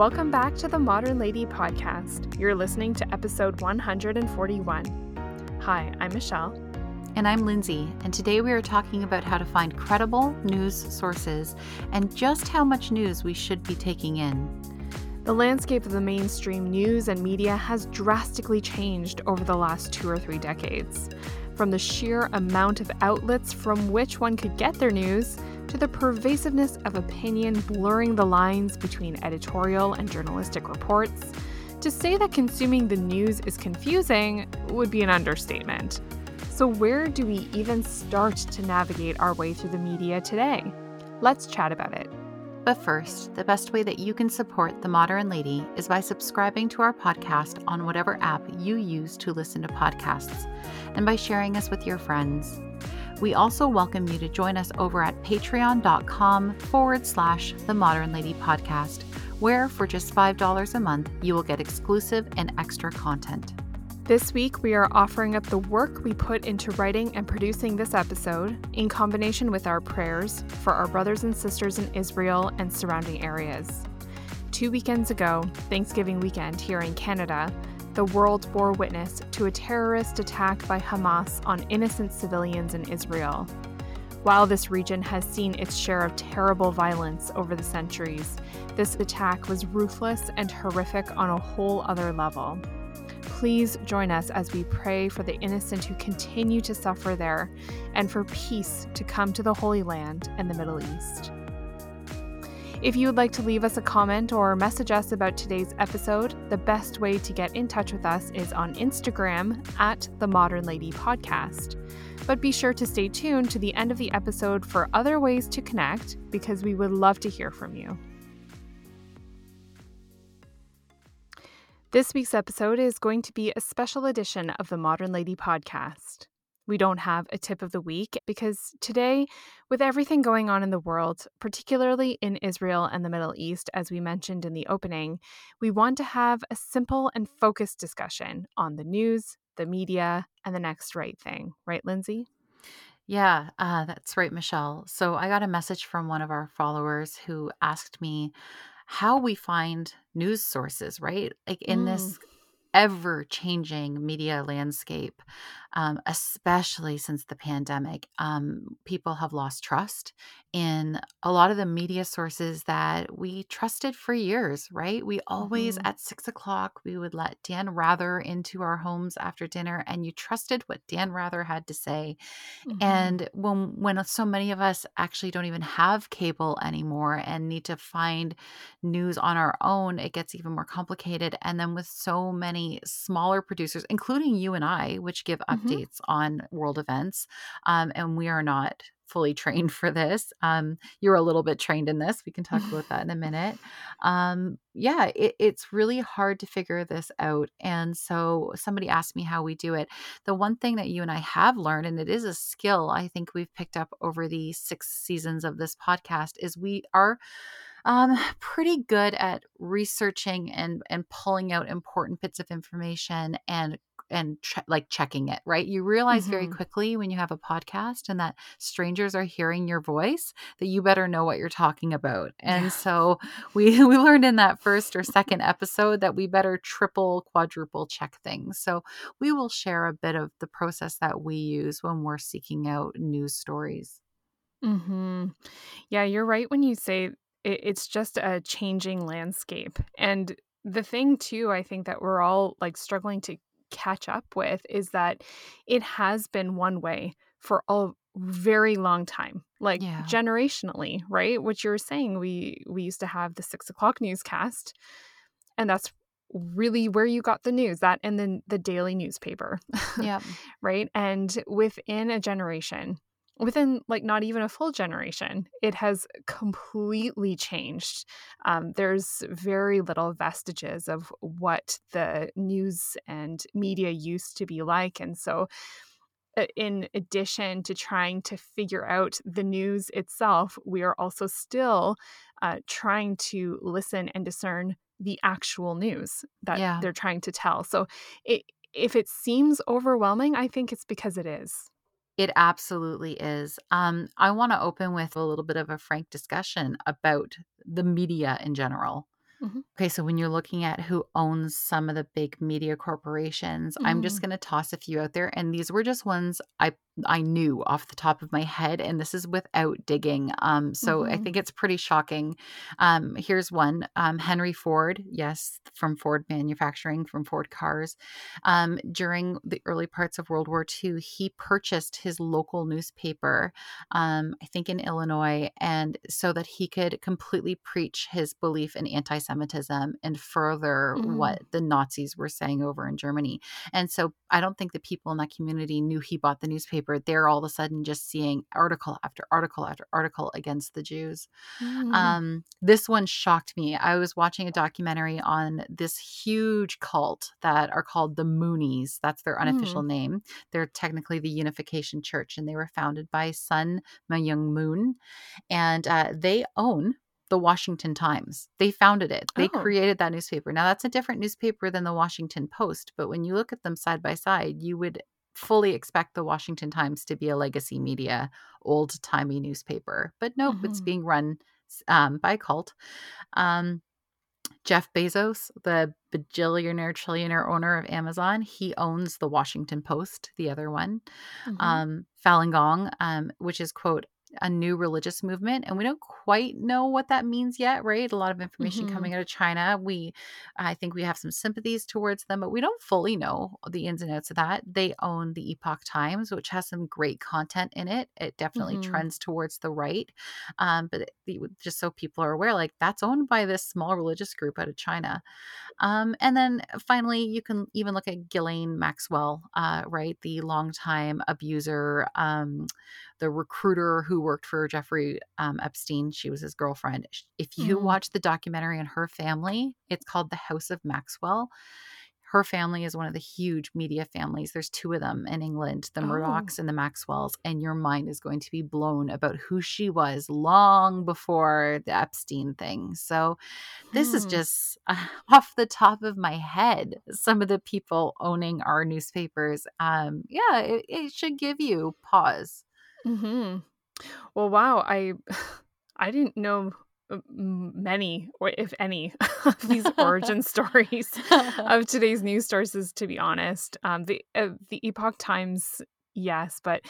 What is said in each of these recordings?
Welcome back to the Modern Lady podcast. You're listening to episode 141. Hi, I'm Michelle. And I'm Lindsay, and today we are talking about how to find credible news sources and just how much news we should be taking in. The landscape of the mainstream news and media has drastically changed over the last two or three decades. From the sheer amount of outlets from which one could get their news to the pervasiveness of opinion blurring the lines between editorial and journalistic reports, to say that consuming the news is confusing would be an understatement. So, where do we even start to navigate our way through the media today? Let's chat about it. But first, the best way that you can support The Modern Lady is by subscribing to our podcast on whatever app you use to listen to podcasts and by sharing us with your friends. We also welcome you to join us over at patreon.com forward slash The Modern Lady Podcast, where for just $5 a month, you will get exclusive and extra content. This week, we are offering up the work we put into writing and producing this episode, in combination with our prayers for our brothers and sisters in Israel and surrounding areas. Two weekends ago, Thanksgiving weekend here in Canada, the world bore witness to a terrorist attack by Hamas on innocent civilians in Israel. While this region has seen its share of terrible violence over the centuries, this attack was ruthless and horrific on a whole other level. Please join us as we pray for the innocent who continue to suffer there and for peace to come to the Holy Land and the Middle East. If you would like to leave us a comment or message us about today's episode, the best way to get in touch with us is on Instagram at the Modern Lady Podcast. But be sure to stay tuned to the end of the episode for other ways to connect because we would love to hear from you. This week's episode is going to be a special edition of the Modern Lady Podcast. We don't have a tip of the week because today, with everything going on in the world, particularly in Israel and the Middle East, as we mentioned in the opening, we want to have a simple and focused discussion on the news, the media, and the next right thing. Right, Lindsay? Yeah, uh, that's right, Michelle. So I got a message from one of our followers who asked me how we find news sources, right? Like in mm. this ever changing media landscape, um, especially since the pandemic. Um, people have lost trust in a lot of the media sources that we trusted for years, right? We always, mm-hmm. at six o'clock, we would let Dan Rather into our homes after dinner, and you trusted what Dan Rather had to say. Mm-hmm. And when, when so many of us actually don't even have cable anymore and need to find news on our own, it gets even more complicated. And then with so many smaller producers, including you and I, which give mm-hmm. Updates on world events, um, and we are not fully trained for this. Um, you're a little bit trained in this. We can talk about that in a minute. Um, yeah, it, it's really hard to figure this out. And so somebody asked me how we do it. The one thing that you and I have learned, and it is a skill I think we've picked up over the six seasons of this podcast, is we are um, pretty good at researching and and pulling out important bits of information and and like checking it, right? You realize mm-hmm. very quickly when you have a podcast and that strangers are hearing your voice that you better know what you're talking about. And yeah. so we we learned in that first or second episode that we better triple quadruple check things. So we will share a bit of the process that we use when we're seeking out news stories. Mhm. Yeah, you're right when you say it, it's just a changing landscape. And the thing too, I think that we're all like struggling to catch up with is that it has been one way for a very long time like yeah. generationally right? What you're saying we we used to have the six o'clock newscast and that's really where you got the news that and then the daily newspaper yeah right? And within a generation within like not even a full generation, it has completely changed. Um, there's very little vestiges of what the news and media used to be like. And so, in addition to trying to figure out the news itself, we are also still uh, trying to listen and discern the actual news that yeah. they're trying to tell. So, it, if it seems overwhelming, I think it's because it is. It absolutely is. Um, I want to open with a little bit of a frank discussion about the media in general. Mhm. Okay, so when you're looking at who owns some of the big media corporations, I'm just Mm. going to toss a few out there and these were just ones I I knew off the top of my head and this is without digging. Um so I Mhm. think it's pretty shocking. Um here's one. Um Henry Ford, yes, from Ford Manufacturing, from Ford Cars. Um during the early parts of World War II, he purchased his local newspaper um I think in Illinois and so that he could completely preach his belief in anti-Semitism and further Mm. what the Nazis were saying over in Germany. And so I don't think the people in that community knew he bought the newspaper. They're all of a sudden just seeing article after article after article against the Jews. Mm. Um, this one shocked me. I was watching a documentary on this huge cult that are called the Moonies. That's their unofficial Mm. name. They're technically the Unification Church, and they were founded by Sun Myung Moon, and uh, they own the Washington Times. They founded it. They Oh. created that newspaper. Now that's a different newspaper than the Washington Post, but when you look at them side by side, you would fully expect the Washington Times to be a legacy media, old timey newspaper. But nope, it's Mhm. being run um, by a cult. Um, Jeff Bezos, the bajillionaire, trillionaire owner of Amazon, he owns the Washington Post, the other one. Mhm. Um, Falun Gong, um, which is, quote, a new religious movement. And we don't quite know what that means yet, right? A lot of information Mhm. coming out of China. We, I think we have some sympathies towards them, but we don't fully know the ins and outs of that. They own the Epoch Times, which has some great content in it. It definitely Mhm. trends towards the right. Um, but it, it just so people are aware, like that's owned by this small religious group out of China. Um, and then finally, you can even look at Ghislaine Maxwell, uh, right? The longtime abuser, um, the recruiter who worked for Jeffrey um, Epstein. She was his girlfriend. If you Mhm. watch the documentary on her family, it's called The House of Maxwell. Her family is one of the huge media families. There's two of them in England, the Oh. Murdochs and the Maxwells, and your mind is going to be blown about who she was long before the Epstein thing. So, this is Hmm. just uh, off the top of my head some of the people owning our newspapers um yeah it, it should give you pause Mhm. Well, wow, I I didn't know uh, many or if any of these origin stories of today's news sources to be honest. Um the uh, the Epoch Times yes, but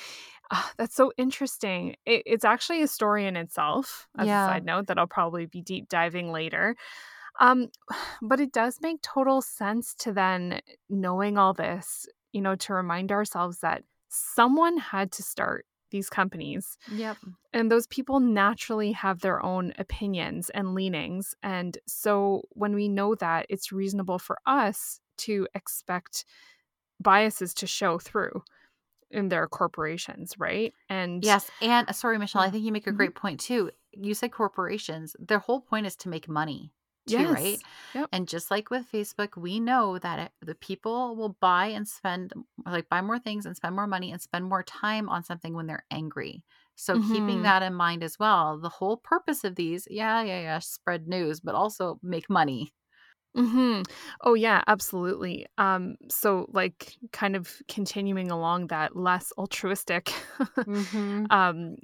uh, that's so interesting. It, it's actually a story in itself as yeah a side note that I'll probably be deep diving later. Um but it does make total sense to then knowing all this, you know, to remind ourselves that someone had to start these companies yep and those people naturally have their own opinions and leanings. And so when we know that, it's reasonable for us to expect biases to show through in their corporations, right? And yes and sorry michelle i think you make a Mhm. great point too you said corporations their whole point is to make money too right. Yep. and just like with facebook we know that it, the people will buy and spend like buy more things and spend more money and spend more time on something when they're angry so keeping Mhm. that in mind as well the whole purpose of these yeah yeah yeah spread news but also make money Mhm. Oh yeah, absolutely. Um so like kind of continuing along that less altruistic mm-hmm. um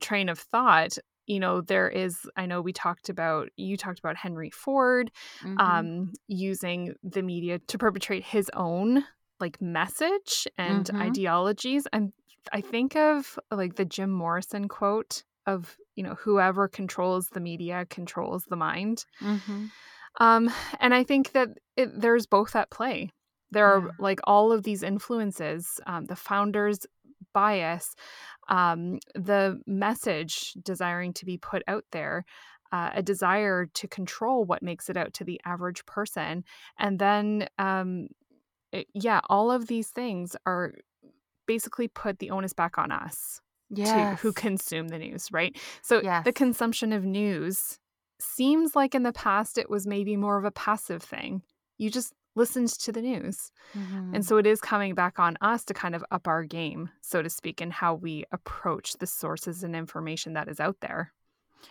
train of thought, you know, there is I know we talked about you talked about Henry Ford Mm-hmm. um using the media to perpetrate his own like message and Mm-hmm. ideologies and I think of like the Jim Morrison quote of, you know, whoever controls the media controls the mind. Mm-hmm. Um, and I think that it, there's both at play. There Yeah. are like all of these influences, um, the founder's bias, um, the message desiring to be put out there, uh, a desire to control what makes it out to the average person. And then, um, it- yeah, all of these things are basically put the onus back on us to who consume the news, right? So the consumption of news seems like in the past it was maybe more of a passive thing. You just listened to the news. mm-hmm. And so it is coming back on us to kind of up our game, so to speak, in how we approach the sources and information that is out there.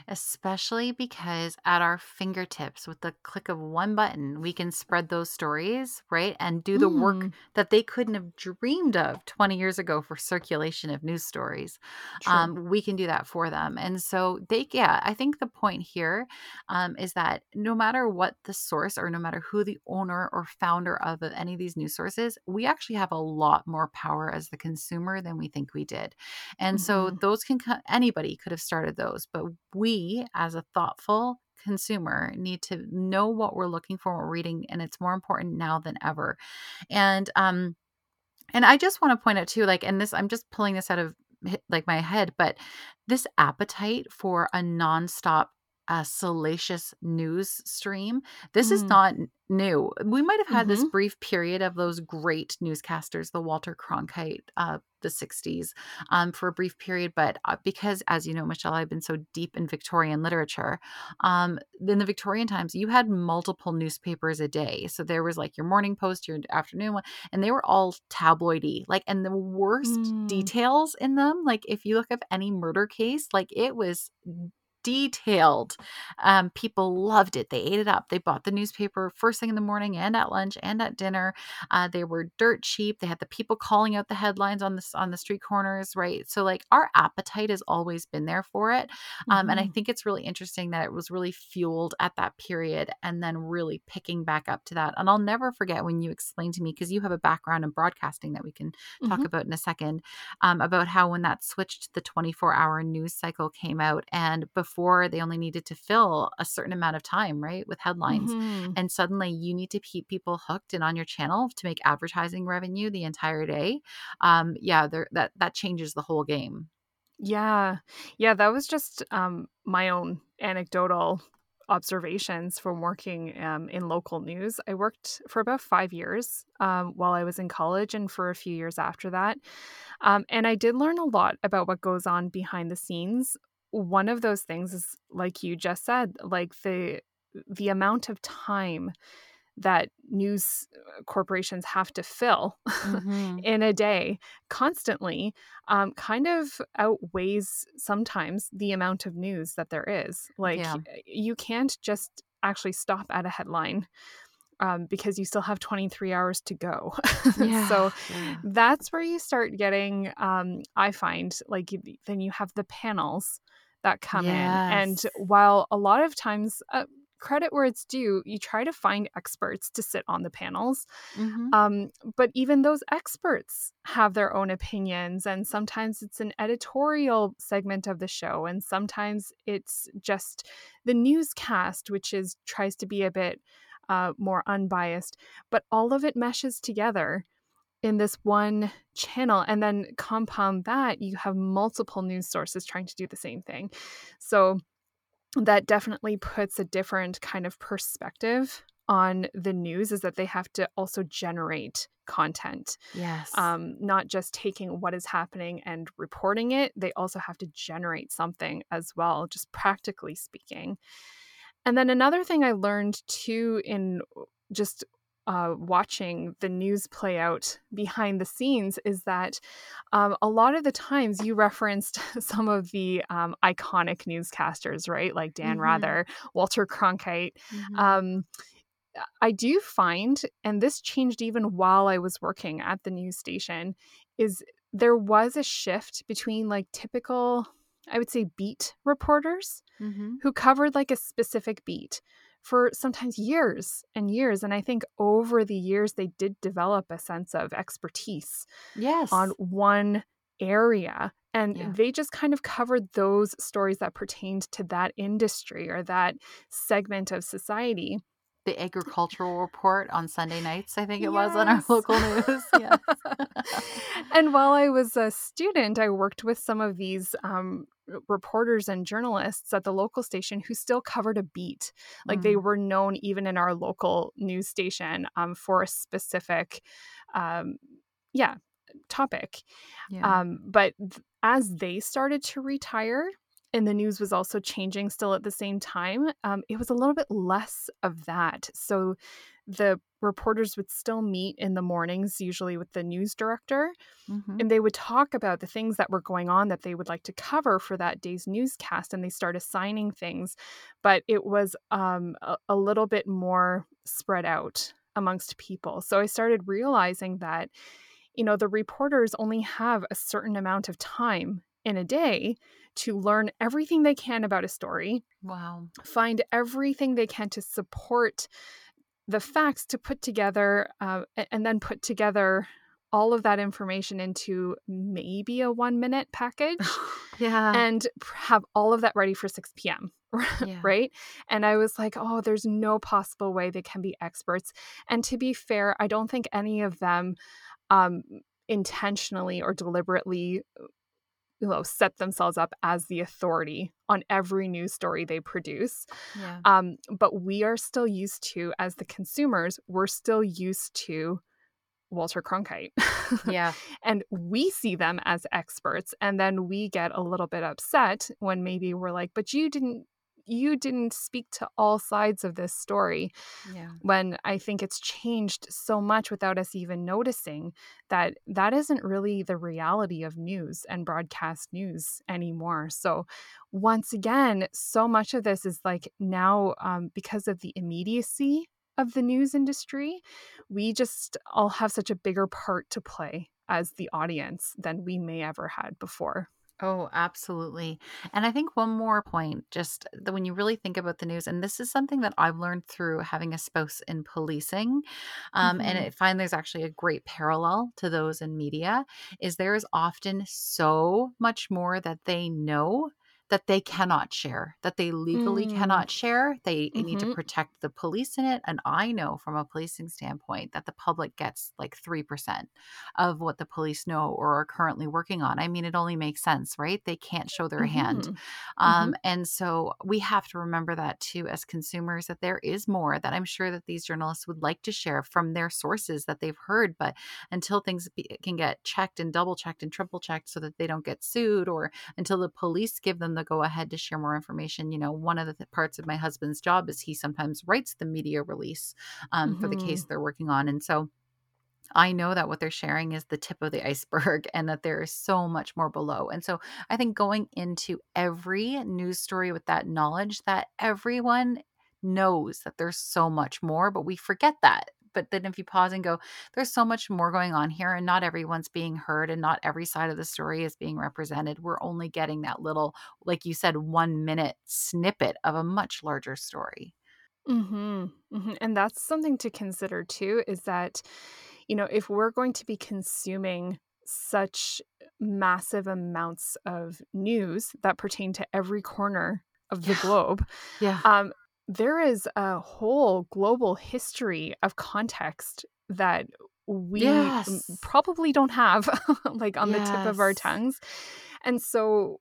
Especially because at our fingertips, with the click of one button, we can spread those stories, right? And do the work Mm, that they couldn't have dreamed of 20 years ago for circulation of news stories. Um, we can do that for them. And so they, yeah, I think the point here um, is that no matter what the source or no matter who the owner or founder of any of these news sources, we actually have a lot more power as the consumer than we think we did. And so hmm those can anybody could have started those, but we as a thoughtful consumer need to know what we're looking for, what we're reading, and it's more important now than ever. And um and I just want to point out too, like, and this I'm just pulling this out of like my head, but this appetite for a nonstop uh, salacious news stream. This is Mm, not n- new. We might have had this hmm brief period of those great newscasters, the Walter Cronkite, uh, the 60s, um, for a brief period. But uh, because, as you know, Michelle, I've been so deep in Victorian literature, um, in the Victorian times, you had multiple newspapers a day. So there was like your morning post, your afternoon one, and they were all tabloidy. Like, and the worst mm, details in them, like if you look up any murder case, like it was detailed. Um, people loved it. They ate it up. They bought the newspaper first thing in the morning and at lunch and at dinner. Uh, they were dirt cheap. They had the people calling out the headlines on the on the street corners, right? So like our appetite has always been there for it. Um, and I hmm think it's really interesting that it was really fueled at that period and then really picking back up to that. And I'll never forget when you explained to me because you have a background in broadcasting that we can talk hmm about in a second um, about how when that switched to the 24 hour news cycle came out and before they only needed to fill a certain amount of time right with headlines hmm and suddenly you need to keep people hooked and on your channel to make advertising revenue the entire day um yeah there that that changes the whole game Yeah. Yeah, that was just um, my own anecdotal observations from working um, in local news. I worked for about five years um, while I was in college and for a few years after that. Um, and I did learn a lot about what goes on behind the scenes. One of those things is, like you just said, like the the amount of time that news uh, corporations have to fill mm-hmm. in a day constantly um, kind of outweighs sometimes the amount of news that there is. Like, yeah you can't just actually stop at a headline um, because you still have 23 hours to go. yeah so yeah that's where you start getting, um, I find, like, then you have the panels that come in. And while a lot of times, uh, credit where it's due, you try to find experts to sit on the panels. mm-hmm. Um, but even those experts have their own opinions, and sometimes it's an editorial segment of the show, and sometimes it's just the newscast, which is tries to be a bit uh, more unbiased. But all of it meshes together in this one channel, and then compound that, you have multiple news sources trying to do the same thing. So that definitely puts a different kind of perspective on the news is that they have to also generate content. Yes. Um, not just taking what is happening and reporting it they also have to generate something as well just practically speaking. And then another thing i learned too in just uh, watching the news play out behind the scenes is that um, a lot of the times you referenced some of the um, iconic newscasters, right? Like Dan mm-hmm. Rather, Walter Cronkite. Mm-hmm. Um, I do find, and this changed even while I was working at the news station, is there was a shift between like typical, I would say, beat reporters Mm-hmm. who covered like a specific beat for sometimes years and years. And I think over the years, they did develop a sense of expertise yes. on one area. And yeah they just kind of covered those stories that pertained to that industry or that segment of society. the agricultural report on Sunday nights, I think it was on our local news. Yes. and while I was a student, I worked with some of these um, reporters and journalists at the local station who still covered a beat. Like they Mm, were known even in our local news station um, for a specific, um, yeah, topic. yeah. Um, but th- as they started to retire, and the news was also changing still at the same time, um, it was a little bit less of that. So the reporters would still meet in the mornings, usually with the news director, Mm-hmm. and they would talk about the things that were going on that they would like to cover for that day's newscast and they start assigning things but it was um, a, a little bit more spread out amongst people so i started realizing that you know the reporters only have a certain amount of time in a day to learn everything they can about a story Wow. find everything they can to support the facts to put together uh, and then put together all of that information into maybe a one minute package yeah. and have all of that ready for 6 p.m. Yeah. right? And I was like, oh, there's no possible way they can be experts. And to be fair, I don't think any of them um, intentionally or deliberately you know set themselves up as the authority on every news story they produce Yeah. um, but we are still used to as the consumers we're still used to walter cronkite Yeah. and we see them as experts and then we get a little bit upset when maybe we're like but you didn't you didn't speak to all sides of this story Yeah. when i think it's changed so much without us even noticing that that isn't really the reality of news and broadcast news anymore so once again so much of this is like now um, because of the immediacy of the news industry we just all have such a bigger part to play as the audience than we may ever had before Oh, absolutely. And I think one more point, just that when you really think about the news, and this is something that I've learned through having a spouse in policing, um, and Mhm. I find there's actually a great parallel to those in media, is there is often so much more that they know that they cannot share, that they legally Mm. cannot share. They need to Mhm. protect the police in it. And I know from a policing standpoint that the public gets like 3% of what the police know or are currently working on. I mean, it only makes sense, right? They can't show their hand. Mhm. Um, and so we have to remember that too as consumers that there is more that I'm sure that these journalists would like to share from their sources that they've heard. But until things be, can get checked and double checked and triple checked so that they don't get sued or until the police give them the go ahead to share more information, you know, one of the th- parts of my husband's job is he sometimes writes the media release um, for the case they're working on. And so I know that what they're sharing is the tip of the iceberg and that there is so much more below. And so I think going into every news story with that knowledge that everyone knows that there's so much more, but we forget that. But then if you pause and go, there's so much more going on here, and not everyone's being heard, and not every side of the story is being represented. We're only getting that little, like you said, one minute snippet of a much larger story. hmm hmm And that's something to consider too is that, you know, if we're going to be consuming such massive amounts of news that pertain to every corner of the Yeah. globe, Yeah. um, there is a whole global history of context that we Yes. probably don't have like on the tip of our tongues. And so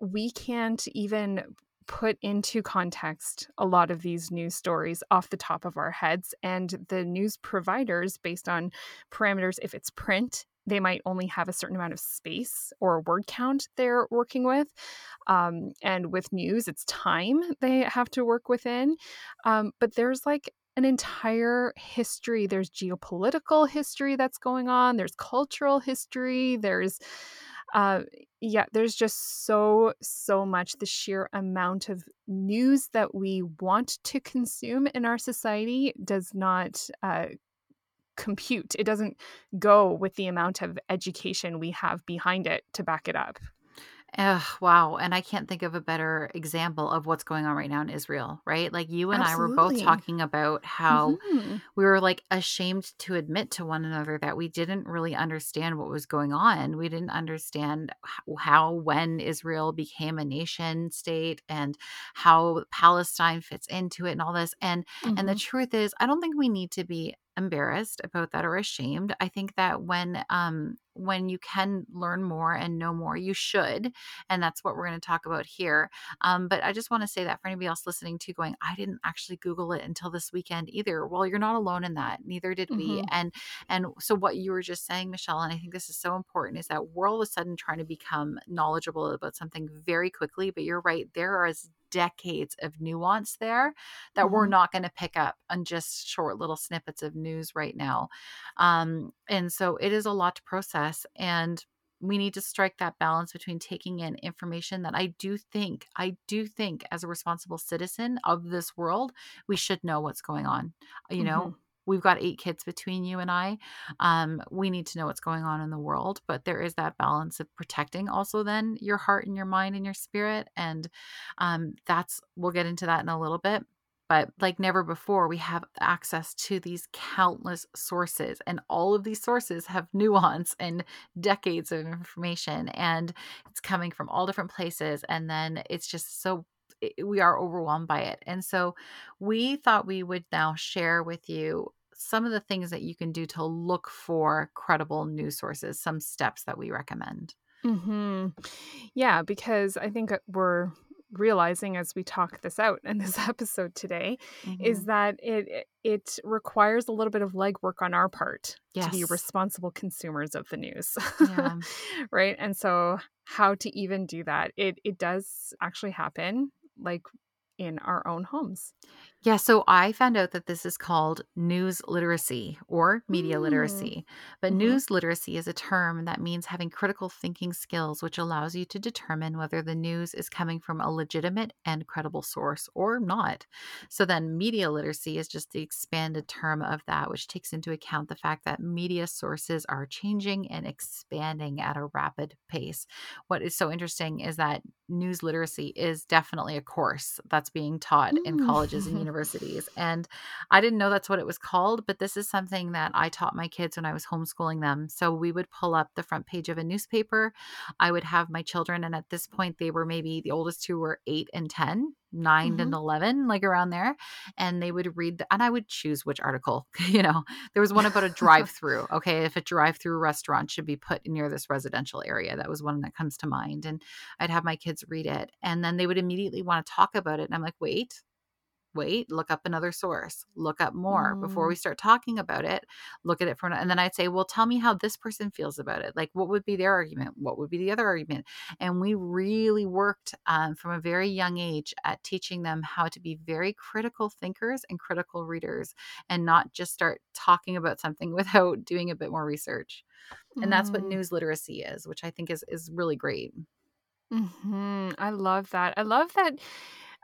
we can't even put into context a lot of these news stories off the top of our heads. And the news providers, based on parameters, if it's print, they might only have a certain amount of space or word count they're working with. Um, and with news, it's time they have to work within. Um, but there's like an entire history. There's geopolitical history that's going on, there's cultural history, there's uh, yeah, there's just so, so much. The sheer amount of news that we want to consume in our society does not uh, compute. It doesn't go with the amount of education we have behind it to back it up. Ugh, wow. And I can't think of a better example of what's going on right now in Israel, right? Like you and I were both talking about how Mhm. we were like ashamed to admit to one another that we didn't really understand what was going on. We didn't understand how, when Israel became a nation state and how Palestine fits into it and all this. And and the Mhm. truth is, I don't think we need to be embarrassed about that or ashamed. I think that when um when you can learn more and know more, you should. And that's what we're going to talk about here. Um, but I just want to say that for anybody else listening to going, I didn't actually Google it until this weekend either. Well, you're not alone in that. Neither did we. Mhm. And and so what you were just saying, Michelle, and I think this is so important, is that we're all of a sudden trying to become knowledgeable about something very quickly. But you're right, there is decades of nuance there that mm-hmm. we're not going to pick up on just short little snippets of news right now. Um, and so it is a lot to process. And we need to strike that balance between taking in information that I do think, I do think as a responsible citizen of this world, we should know what's going on. You mm-hmm. know, we've got eight kids between you and I. Um, we need to know what's going on in the world, but there is that balance of protecting also then your heart and your mind and your spirit. And um, that's, we'll get into that in a little bit but like never before we have access to these countless sources and all of these sources have nuance and decades of information and it's coming from all different places and then it's just so we are overwhelmed by it and so we thought we would now share with you some of the things that you can do to look for credible news sources some steps that we recommend hmm Yeah, because I think we're realizing as we talk this out in this episode today mm-hmm. is that it it requires a little bit of legwork on our part yes. to be responsible consumers of the news yeah. right and so how to even do that it it does actually happen like in our own homes yeah, so I found out that this is called news literacy or media mm. literacy. But mm-hmm. news literacy is a term that means having critical thinking skills, which allows you to determine whether the news is coming from a legitimate and credible source or not. So then, media literacy is just the expanded term of that, which takes into account the fact that media sources are changing and expanding at a rapid pace. What is so interesting is that news literacy is definitely a course that's being taught mm. in colleges and universities. And I didn't know that's what it was called, but this is something that I taught my kids when I was homeschooling them. So we would pull up the front page of a newspaper. I would have my children, and at this point, they were maybe the oldest two were eight and 10 9 mm-hmm. and 11 like around there and they would read the, and i would choose which article you know there was one about a drive through okay if a drive through restaurant should be put near this residential area that was one that comes to mind and i'd have my kids read it and then they would immediately want to talk about it and i'm like wait wait, look up another source, look up more mm. before we start talking about it. Look at it from, and then I'd say, well, tell me how this person feels about it. Like, what would be their argument? What would be the other argument? And we really worked um, from a very young age at teaching them how to be very critical thinkers and critical readers and not just start talking about something without doing a bit more research. And that's what mm. news literacy is, which I think is is really great. Mm-hmm. I love that. I love that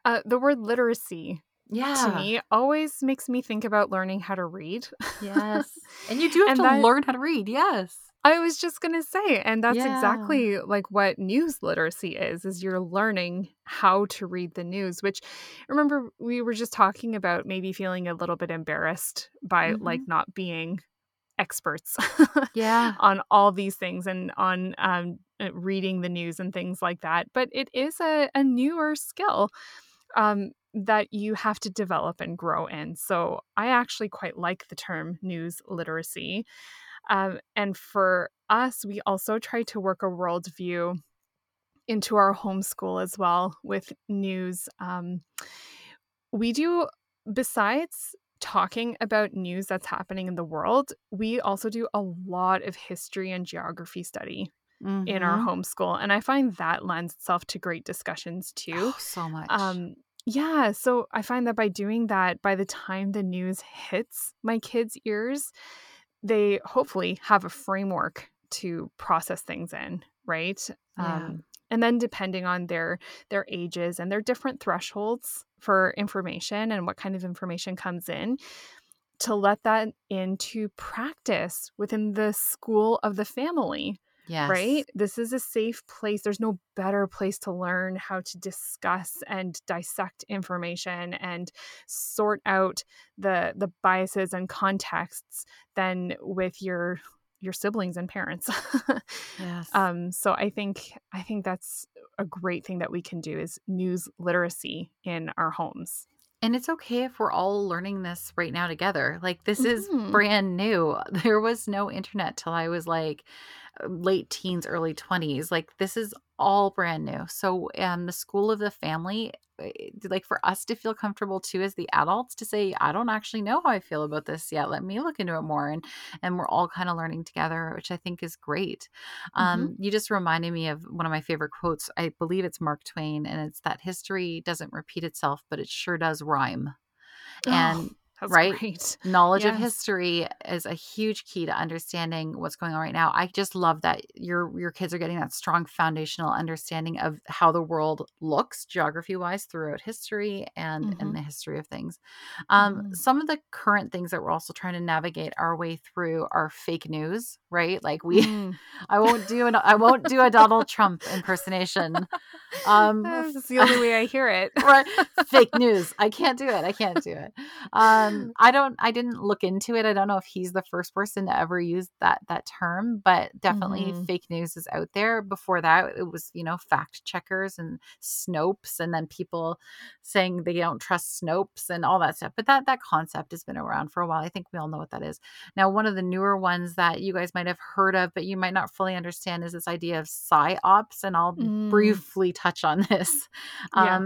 uh, the word literacy yeah. to me always makes me think about learning how to read. Yes. And you do have to that, learn how to read. Yes. I was just going to say and that's yeah. exactly like what news literacy is is you're learning how to read the news, which remember we were just talking about maybe feeling a little bit embarrassed by mm-hmm. like not being experts yeah on all these things and on um, uh, reading the news and things like that but it is a, a newer skill um, that you have to develop and grow in. So I actually quite like the term news literacy. Um, and for us, we also try to work a worldview into our homeschool as well with news. Um, we do, besides talking about news that's happening in the world, we also do a lot of history and geography study Mm-hmm. in our mm-hmm. homeschool and i find that lends itself to great discussions too oh, so much um yeah, so I find that by doing that, by the time the news hits my kids' ears, they hopefully have a framework to process things in, right? Yeah. Um, and then depending on their their ages and their different thresholds for information and what kind of information comes in, to let that into practice within the school of the family Yes. Right? This is a safe place. There's no better place to learn how to discuss and dissect information and sort out the the biases and contexts than with your your siblings and parents. yes. Um so I think I think that's a great thing that we can do is news literacy in our homes. And it's okay if we're all learning this right now together. Like this is mm-hmm. brand new. There was no internet till I was like late teens, early 20s. Like this is all brand new. So, um, the school of the family, eh, like for us to feel comfortable too as the adults to say i don't actually know how i feel about this yet let me look into it more and and we're all kind of learning together which i think is great um, mm-hmm. you just reminded me of one of my favorite quotes i believe it's mark twain and it's that history doesn't repeat itself but it sure does rhyme and oh that's right? Great. Knowledge yes. of history is a huge key to understanding what's going on right now. I just love that your your kids are getting that strong foundational understanding of how the world looks geography wise throughout history and mm-hmm. and the history of things. Um, mm-hmm. Some of the current things that we're also trying to navigate our way through are fake news, right? Like we, mm. I won't do an I won't do a Donald Trump impersonation. Um, That's the only way I hear it. right? Fake news. I can't do it. I can't do it. Um, um i don't i didn't look into it i don't know if he's the first person to ever use that that term but definitely mm-hmm. fake news is out there before that it was you know fact checkers and snopes and then people saying they don't trust snopes and all that stuff but that that concept has been around for a while i think we all know what that is now one of the newer ones that you guys might have heard of but you might not fully understand is this idea of psyops and i'll mm. briefly touch on this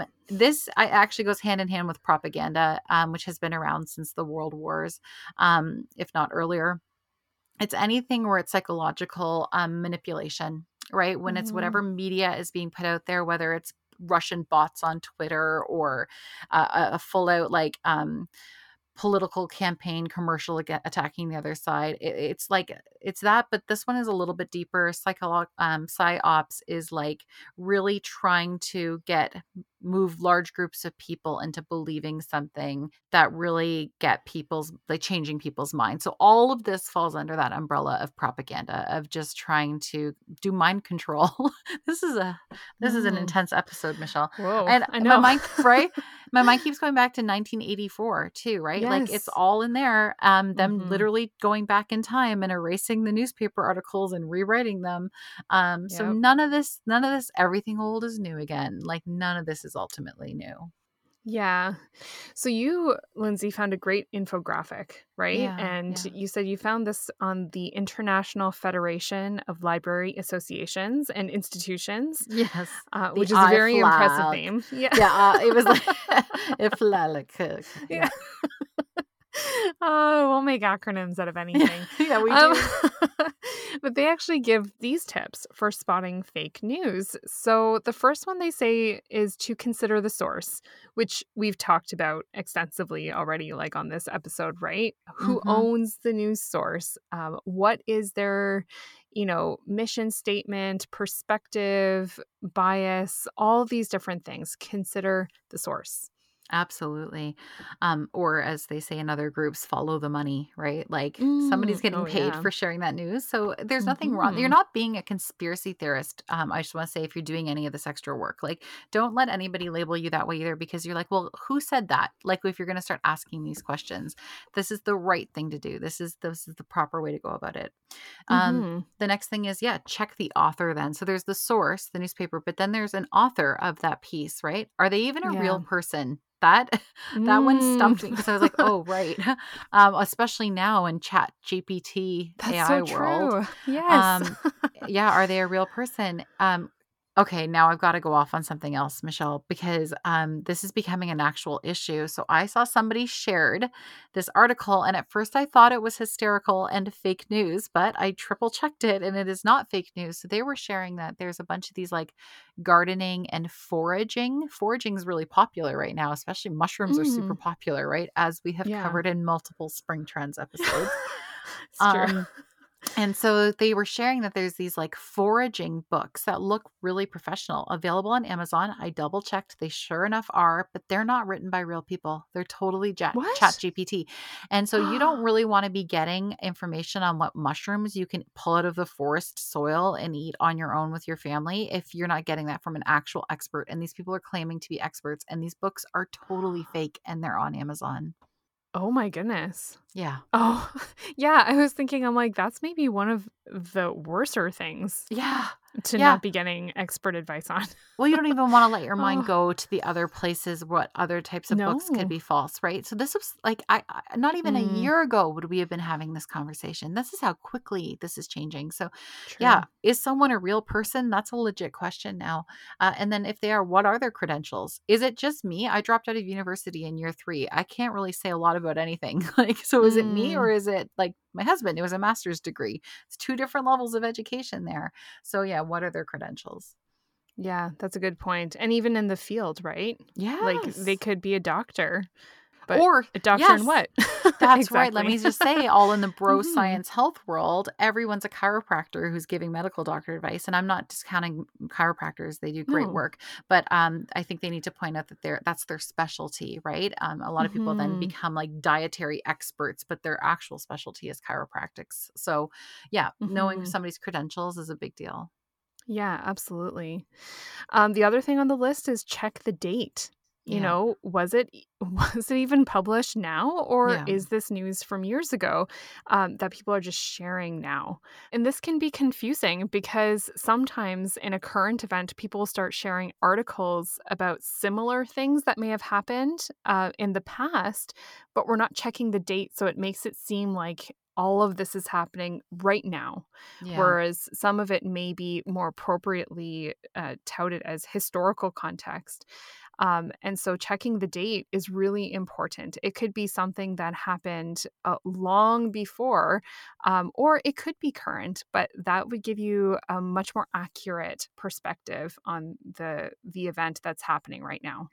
yeah. This actually goes hand in hand with propaganda, um, which has been around since the World Wars, um, if not earlier. It's anything where it's psychological um, manipulation, right? When mm-hmm. it's whatever media is being put out there, whether it's Russian bots on Twitter or uh, a full out like um, political campaign commercial attacking the other side. It, it's like it's that, but this one is a little bit deeper. Psycholo- um, psyops is like really trying to get move large groups of people into believing something that really get people's like changing people's minds so all of this falls under that umbrella of propaganda of just trying to do mind control this is a this mm. is an mm. intense episode michelle Whoa, and I know. my mind right my mind keeps going back to 1984 too right yes. like it's all in there um them mm-hmm. literally going back in time and erasing the newspaper articles and rewriting them um yep. so none of this none of this everything old is new again like none of this is is ultimately new. Yeah. So you, Lindsay, found a great infographic, right? Yeah, and yeah. you said you found this on the International Federation of Library Associations and Institutions. Yes. Uh, which is a very impressive name. Yeah. Yeah. Uh, it was like, if yeah. Oh, we'll make acronyms out of anything. yeah, we um, do. but they actually give these tips for spotting fake news. So the first one they say is to consider the source, which we've talked about extensively already, like on this episode, right? Mm-hmm. Who owns the news source? Um, what is their you know, mission statement, perspective, bias, all these different things. Consider the source. Absolutely. Um, or as they say in other groups, follow the money, right? Like somebody's Mm. getting Oh, paid yeah. for sharing that news. So there's nothing wrong. You're hmm not being a conspiracy theorist. Um, I just want to say if you're doing any of this extra work, like don't let anybody label you that way either because you're like, well, who said that? Like if you're going to start asking these questions, this is the right thing to do. This is this is the proper way to go about it. Um, hmm the next thing is, yeah, check the author then. So there's the source, the newspaper, but then there's an author of that piece, right? Are they even a Yeah. real person? That that one stumped me Mm. because I was like, oh right, um, especially now in Chat GPT That's AI so world. true. Yes. Um, yeah, are they a real person? Um, Okay, now I've got to go off on something else, Michelle, because um, this is becoming an actual issue. So I saw somebody shared this article, and at first I thought it was hysterical and fake news, but I triple checked it, and it is not fake news. So they were sharing that there's a bunch of these like gardening and foraging. Foraging is really popular right now, especially mushrooms are super Mm. popular, right? As we have Yeah. covered in multiple Spring Trends episodes. It's true. And so they were sharing that there's these like foraging books that look really professional available on Amazon. I double checked. They sure enough are, but they're not written by real people. They're totally chat GPT. And so you don't really want to be getting information on what mushrooms you can pull out of the forest soil and eat on your own with your family if you're not getting that from an actual expert. And these people are claiming to be experts, and these books are totally fake and they're on Amazon. Oh my goodness. Yeah. Oh, yeah. I was thinking, I'm like, that's maybe one of the worser things Yeah. to Yeah. not be getting expert advice on. Well, you don't even want to let your mind Oh. go to the other places what other types of books could be false, right? So this was like I, I not even a Mm. year ago would we have been having this conversation. This is how quickly this is changing. So yeah, is someone a real person? That's a legit question now. Uh, and then if they are, what are their credentials? Is it just me? I dropped out of university in year three. I can't really say a lot about anything. like, so is it me Mm. or is it like my husband? It was a master's degree. It's two different levels of education there. So yeah, what are their credentials? Yeah, that's a good point. And even in the field, right? Yeah. Like they could be a doctor, but or a doctor yes, in what? That's right. Let me just say, all in the bro Mhm. science health world, everyone's a chiropractor who's giving medical doctor advice. And I'm not discounting chiropractors; they do great No. work. But um, I think they need to point out that they're that's their specialty, right? Um, a lot of people then Mhm. become like dietary experts, but their actual specialty is chiropractics. So, yeah, knowing Mhm. somebody's credentials is a big deal. Yeah, absolutely. Um, the other thing on the list is check the date. You Yeah. know, was it was it even published now, or Yeah. is this news from years ago um, that people are just sharing now? And this can be confusing because sometimes in a current event, people start sharing articles about similar things that may have happened uh, in the past, but we're not checking the date, so it makes it seem like all of this is happening right now Yeah. whereas some of it may be more appropriately uh, touted as historical context. Um, and so checking the date is really important. It could be something that happened uh, long before, um, or it could be current, but that would give you a much more accurate perspective on the the event that's happening right now.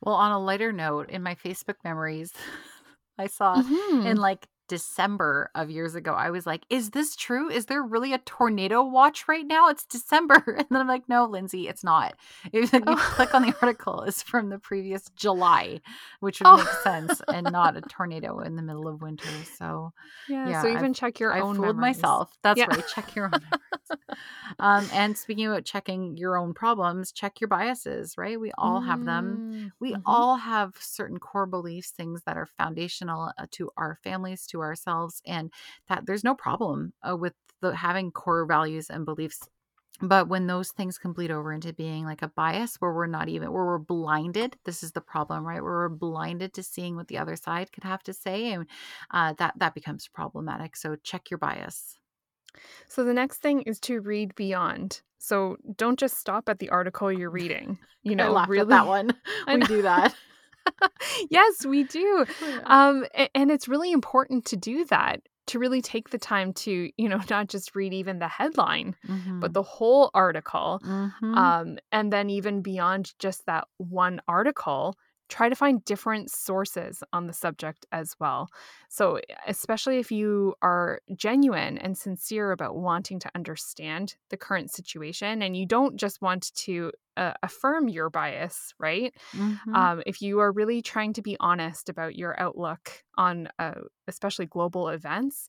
Well, on a lighter note, in my Facebook memories, I saw in Mhm. like December of years ago, I was like, is this true? Is there really a tornado watch right now? It's December. And then I'm like, no, Lindsay, it's not. Like you Oh. click on the article, it's from the previous July, which would make Oh. sense and not a tornado in the middle of winter. So yeah. yeah, So I've even check your I own fooled memories. myself. That's Yeah. right. Check your own um, and speaking about checking your own problems, check your biases, right? We all have them Mm, we mhm. all have certain core beliefs things that are foundational uh, to our families to ourselves and that there's no problem uh, with the having core values and beliefs but when those things can bleed over into being like a bias where we're not even where we're blinded this is the problem right where we're blinded to seeing what the other side could have to say and uh, that that becomes problematic so check your bias So the next thing is to read beyond. So don't just stop at the article you're reading. You i know, laughed really. at that one I we do that yes, we do. Yeah. Um, and it's really important to do that, to really take the time to, you know, not just read even the headline, Mhm. but the whole article. Mhm. Um, and then even beyond just that one article, try to find different sources on the subject as well. So, especially if you are genuine and sincere about wanting to understand the current situation and you don't just want to uh, affirm your bias, right? Mhm. Um, if you are really trying to be honest about your outlook on uh, especially global events,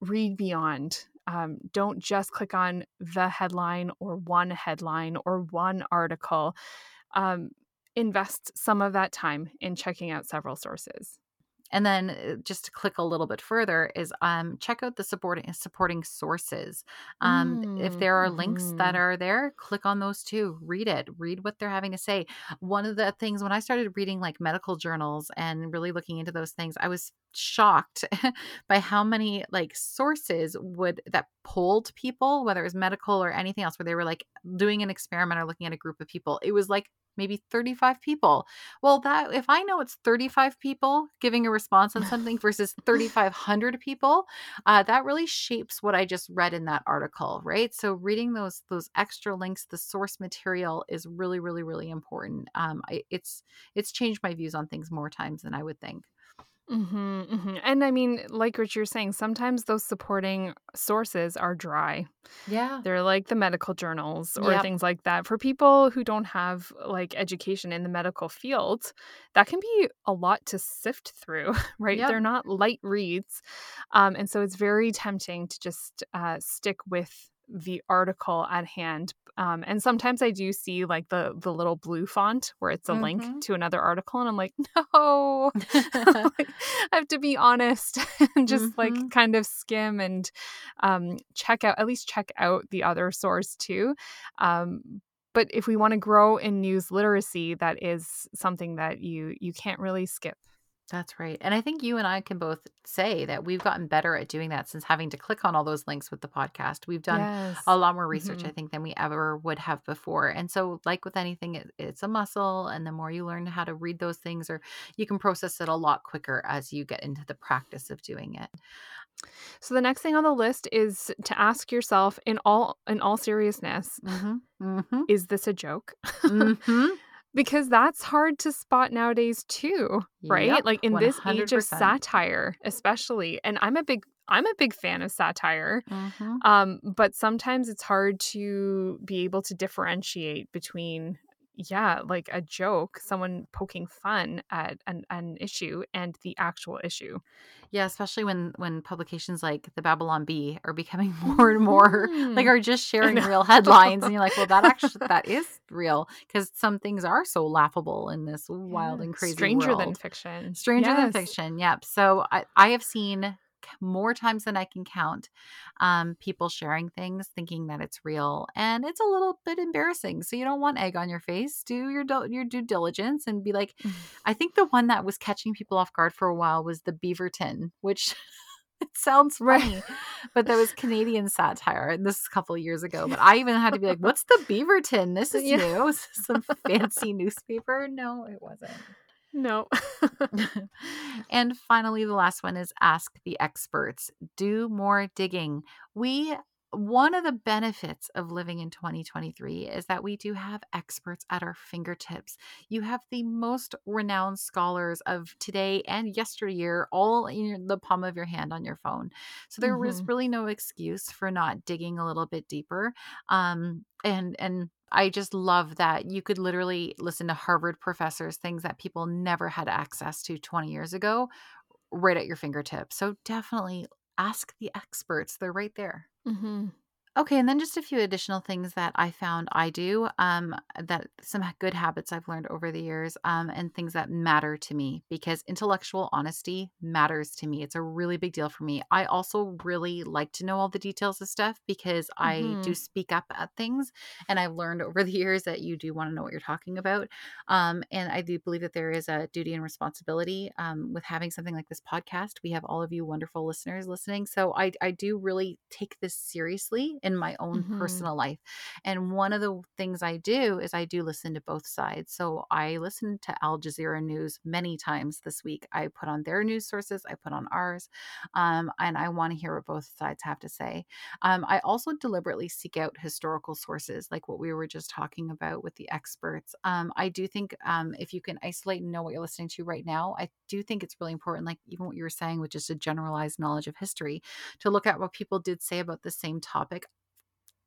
read beyond. Um, don't just click on the headline or one headline or one article. Um, invest some of that time in checking out several sources. And then uh, just to click a little bit further is um, check out the supporting supporting sources. Um, if Mm, there are links that mhm. are there, click on those too. Read it. Read what they're having to say. One of the things when I started reading like medical journals and really looking into those things, I was shocked by how many like sources would that polled people, whether it was medical or anything else, where they were like doing an experiment or looking at a group of people. It was like maybe 35 people well, that if I know it's 35 people giving a response on something versus 3,500 people, uh, that really shapes what I just read in that article, right? So reading those those extra links, the source material is really, really, really important. Um, I, it's it's changed my views on things more times than I would think. Hmm hmm And I mean, like what you're saying, sometimes those supporting sources are dry. Yeah. They're like the medical journals or Yep. things like that. For people who don't have like education in the medical field, that can be a lot to sift through, right? Yep. They're not light reads. Um, and so it's very tempting to just uh, stick with the article at hand. Um, and sometimes I do see like the the little blue font where it's a mm-hmm. link to another article, and I'm like, no, like, I have to be honest and just mm-hmm. like kind of skim and um, check out at least check out the other source too. Um, but if we want to grow in news literacy, that is something that you you can't really skip. That's right. And I think you and I can both say that we've gotten better at doing that since having to click on all those links with the podcast. We've done yes. a lot more research, mm-hmm. I think, than we ever would have before. And so, like with anything, it, it's a muscle. And the more you learn how to read those things, or you can process it a lot quicker as you get into the practice of doing it. So the next thing on the list is to ask yourself in all in all seriousness, mm-hmm. Mm-hmm. is this a joke? Because that's hard to spot nowadays too right yep, like in 100%. this age of satire especially and i'm a big i'm a big fan of satire mm-hmm. um, but sometimes it's hard to be able to differentiate between yeah like a joke someone poking fun at an, an issue and the actual issue yeah, especially when when publications like the Babylon Bee are becoming more and more like mm-hmm. are just sharing real headlines, and you're like, well, that actually that is real because some things are so laughable in this wild and crazy stranger world. than fiction, stranger yes. than fiction. Yep. So I I have seen more times than I can count. Um, people sharing things, thinking that it's real, and it's a little bit embarrassing. So you don't want egg on your face. Do your your due diligence and be like. I think the one that was catching people off guard for a while was the Beaverton, which. it sounds funny, but there was Canadian satire, and this is a couple years ago. But I even had to be like, "What's the Beaverton? This is yeah. new. Is this some fancy newspaper?" No, it wasn't. No. and finally, the last one is ask the experts. Do more digging. We one of the benefits of living in 2023 is that we do have experts at our fingertips. You have the most renowned scholars of today and yesteryear all in the palm of your hand on your phone. So there mm-hmm. is really no excuse for not digging a little bit deeper. Um, and and I just love that you could literally listen to Harvard professors, things that people never had access to 20 years ago, right at your fingertips. So definitely ask the experts, they're right there. Mm-hmm. Okay, and then just a few additional things that I found I do, um, that some good habits I've learned over the years, um, and things that matter to me because intellectual honesty matters to me. It's a really big deal for me. I also really like to know all the details of stuff because I do mm-hmm. speak up at things, and I've learned over the years that you do want to know what you're talking about. Um, and I do believe that there is a duty and responsibility um, with having something like this podcast. We have all of you wonderful listeners listening, so I I do really take this seriously in my own mm-hmm. personal life. And one of the things I do is I do listen to both sides. So I listened to Al Jazeera News many times this week. I put on their news sources, I put on ours, um, and I want to hear what both sides have to say. Um, I also deliberately seek out historical sources, like what we were just talking about with the experts. Um, I do think um, if you can isolate and know what you're listening to right now, I do think it's really important, like even what you were saying, with just a generalized knowledge of history, to look at what people did say about the same topic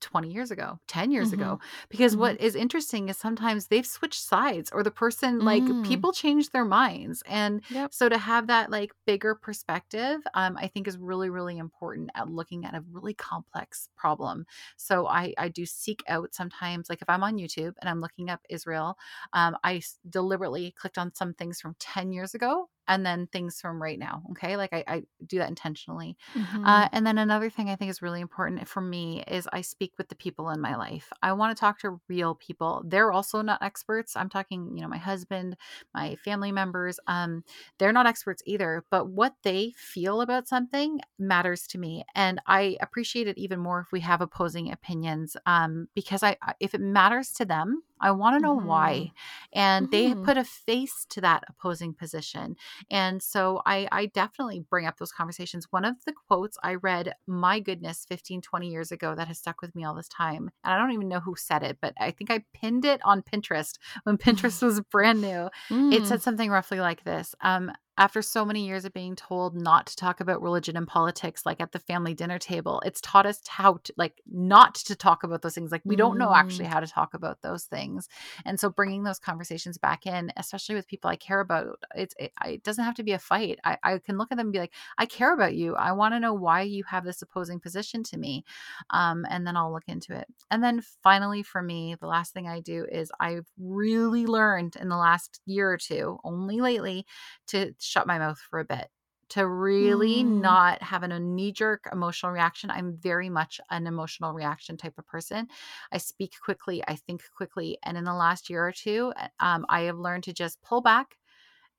20 years ago 10 years mm-hmm. ago because mm-hmm. what is interesting is sometimes they've switched sides or the person like mm. people change their minds and yep. so to have that like bigger perspective um, i think is really really important at looking at a really complex problem so i i do seek out sometimes like if i'm on youtube and i'm looking up israel um, i deliberately clicked on some things from 10 years ago and then things from right now. Okay. Like I, I do that intentionally. Mm-hmm. Uh, and then another thing I think is really important for me is I speak with the people in my life. I want to talk to real people. They're also not experts. I'm talking, you know, my husband, my family members. Um, they're not experts either, but what they feel about something matters to me. And I appreciate it even more if we have opposing opinions um, because I, if it matters to them, I want to know mm-hmm. why. And mm-hmm. they put a face to that opposing position. And so I, I definitely bring up those conversations. One of the quotes I read, my goodness, 15, 20 years ago that has stuck with me all this time. And I don't even know who said it, but I think I pinned it on Pinterest when Pinterest was brand new. Mm. It said something roughly like this um, after so many years of being told not to talk about religion and politics like at the family dinner table it's taught us how to like not to talk about those things like we don't know actually Mm. how to talk about those things. And so bringing those conversations back in especially with people i care about it's it, it doesn't have to be a fight. I, I can look at them and be like i care about you. I want to know why you have this opposing position to me. Um, and then i'll look into it. And then finally for me the last thing i do is i've really learned in the last year or two only lately to shut my mouth for a bit to really Mm. not having a knee jerk emotional reaction. I'm very much an emotional reaction type of person. I speak quickly, I think quickly. And in the last year or two, uh, um, I have learned to just pull back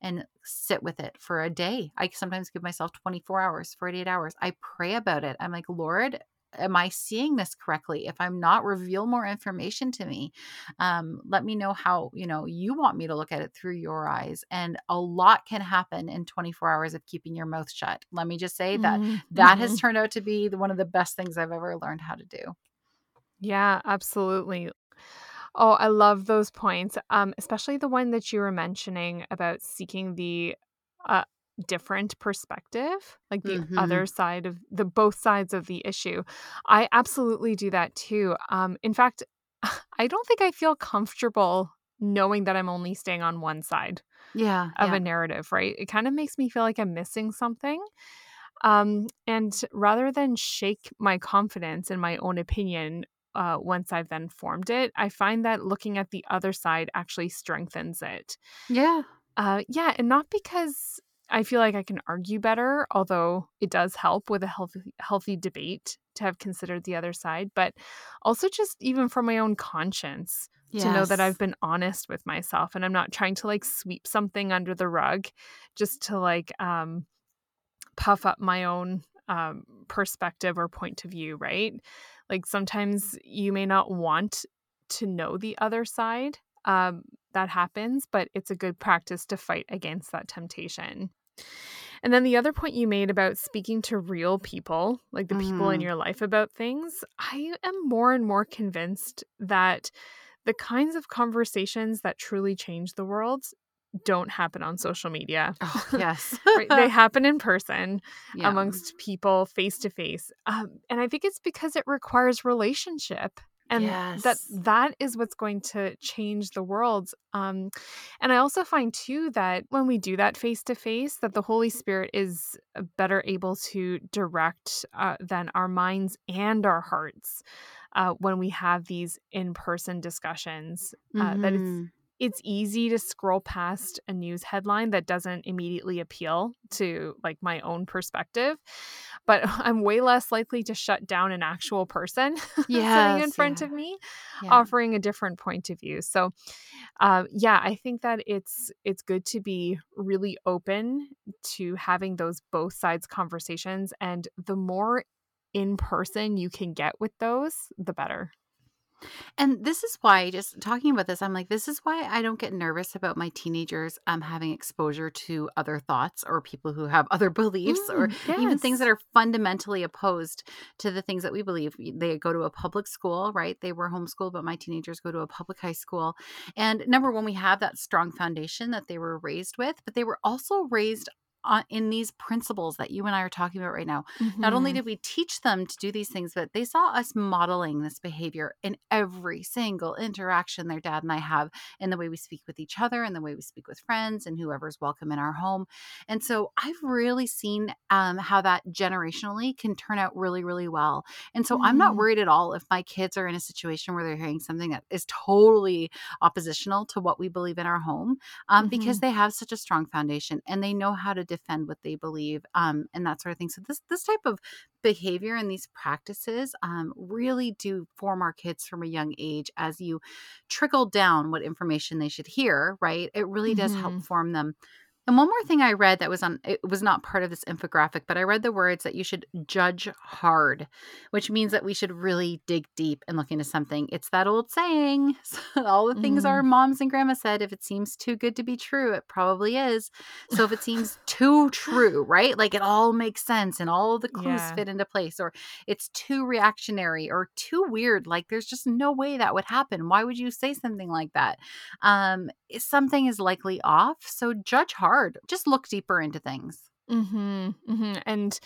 and sit with it for a day. I sometimes give myself 24 hours, 48 hours. I pray about it. I'm like, Lord, am I seeing this correctly? If I'm not, reveal more information to me. Um, let me know how, you know, you want me to look at it through your eyes. And a lot can happen in 24 hours of keeping your mouth shut. Let me just say that Mm. that has Mhm. turned out to be the, one of the best things I've ever learned how to do. Yeah, absolutely. Oh, I love those points, um, especially the one that you were mentioning about seeking the uh, different perspective, like the hmm other side of the both sides of the issue. I absolutely do that too. Um, in fact, I don't think I feel comfortable knowing that I'm only staying on one side Yeah. of Yeah. a narrative, right? It kind of makes me feel like I'm missing something. Um, and rather than shake my confidence in my own opinion, uh, once I've then formed it, I find that looking at the other side actually strengthens it. Yeah. Uh, yeah, and not because I feel like I can argue better, although it does help with a healthy healthy debate to have considered the other side, but also just even for my own conscience to know that I've been honest with myself and I'm not trying to like sweep something under the rug just to like um puff up my own um, perspective or point of view, right? Like sometimes you may not want to know the other side. Um, that happens, but it's a good practice to fight against that temptation. And then the other point you made about speaking to real people, like the people in hmm your life about things, I am more and more convinced that the kinds of conversations that truly change the world don't happen on social media. Oh, yes. right? They happen in person yeah. amongst people face to face. Um, and I think it's because it requires relationship. And that that is what's going to change the world. Um, and I also find too that when we do that face to face, that the Holy Spirit is uh, better able to direct uh, than our minds and our hearts uh, when we have these in person discussions. Uh, that it's it's easy to scroll past a news headline that doesn't immediately appeal to like my own perspective but i'm way less likely to shut down an actual person sitting in front Yeah. of me Yeah. offering a different point of view so uh, yeah i think that it's it's good to be really open to having those both sides conversations and the more in person you can get with those the better And this is why, just talking about this, I'm like, this is why I don't get nervous about my teenagers um having exposure to other thoughts or people who have other beliefs or Mm, even things that are fundamentally opposed to the things that we believe. They go to a public school, right? They were homeschooled, but my teenagers go to a public high school. And number one, we have that strong foundation that they were raised with, but they were also raised in these principles that you and I are talking about right now. Not only Mhm. did we teach them to do these things, but they saw us modeling this behavior in every single interaction their dad and I have in the way we speak with each other and the way we speak with friends and whoever's welcome in our home. And so I've really seen um, how that generationally can turn out really, really well. And so I'm not Mhm. worried at all if my kids are in a situation where they're hearing something that is totally oppositional to what we believe in our home um, because Mhm. they have such a strong foundation and they know how to defend what they believe um, and that sort of thing. So this this type of behavior and these practices um, really do form our kids from a young age as you trickle down what information they should hear. Right? It really does help Mhm. form them. And one more thing I read that was on it was not part of this infographic, but I read the words that you should judge hard, which means that we should really dig deep and look into something. It's that old saying, all the things our Mm. moms and grandma said, if it seems too good to be true, it probably is. So if it seems too true, right? Like it all makes sense and all the clues Yeah. fit into place, or it's too reactionary or too weird, like there's just no way that would happen. Why would you say something like that? Um, something is likely off. So judge hard hard. Just look deeper into things. Mm-hmm, mm-hmm. And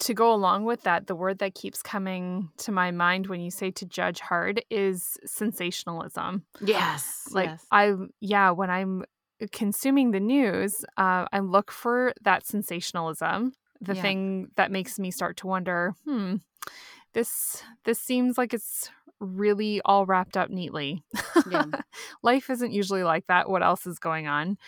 to go along with that, the word that keeps coming to my mind when you say to judge hard is sensationalism. Yes. Like yes. I, yeah, when I'm consuming the news, uh, I look for that sensationalism, the Yeah. thing that makes me start to wonder, hmm, this this seems like it's really all wrapped up neatly. Yeah. Life isn't usually like that. What else is going on?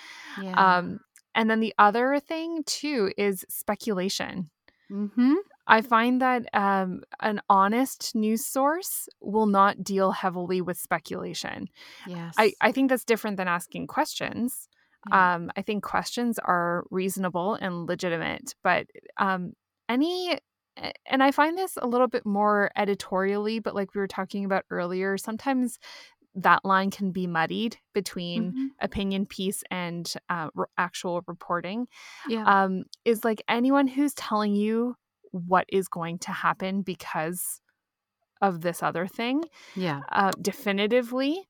Yeah. Um, and then the other thing too is speculation. mm-hmm. I find that um, an honest news source will not deal heavily with speculation. Yes. I, I think that's different than asking questions. Yeah. Um, I think questions are reasonable and legitimate, but um, any, and I find this a little bit more editorially, but like we were talking about earlier, sometimes that line can be muddied between Mhm. opinion piece and uh, r- actual reporting Yeah. um, is like anyone who's telling you what is going to happen because of this other thing yeah. uh, definitively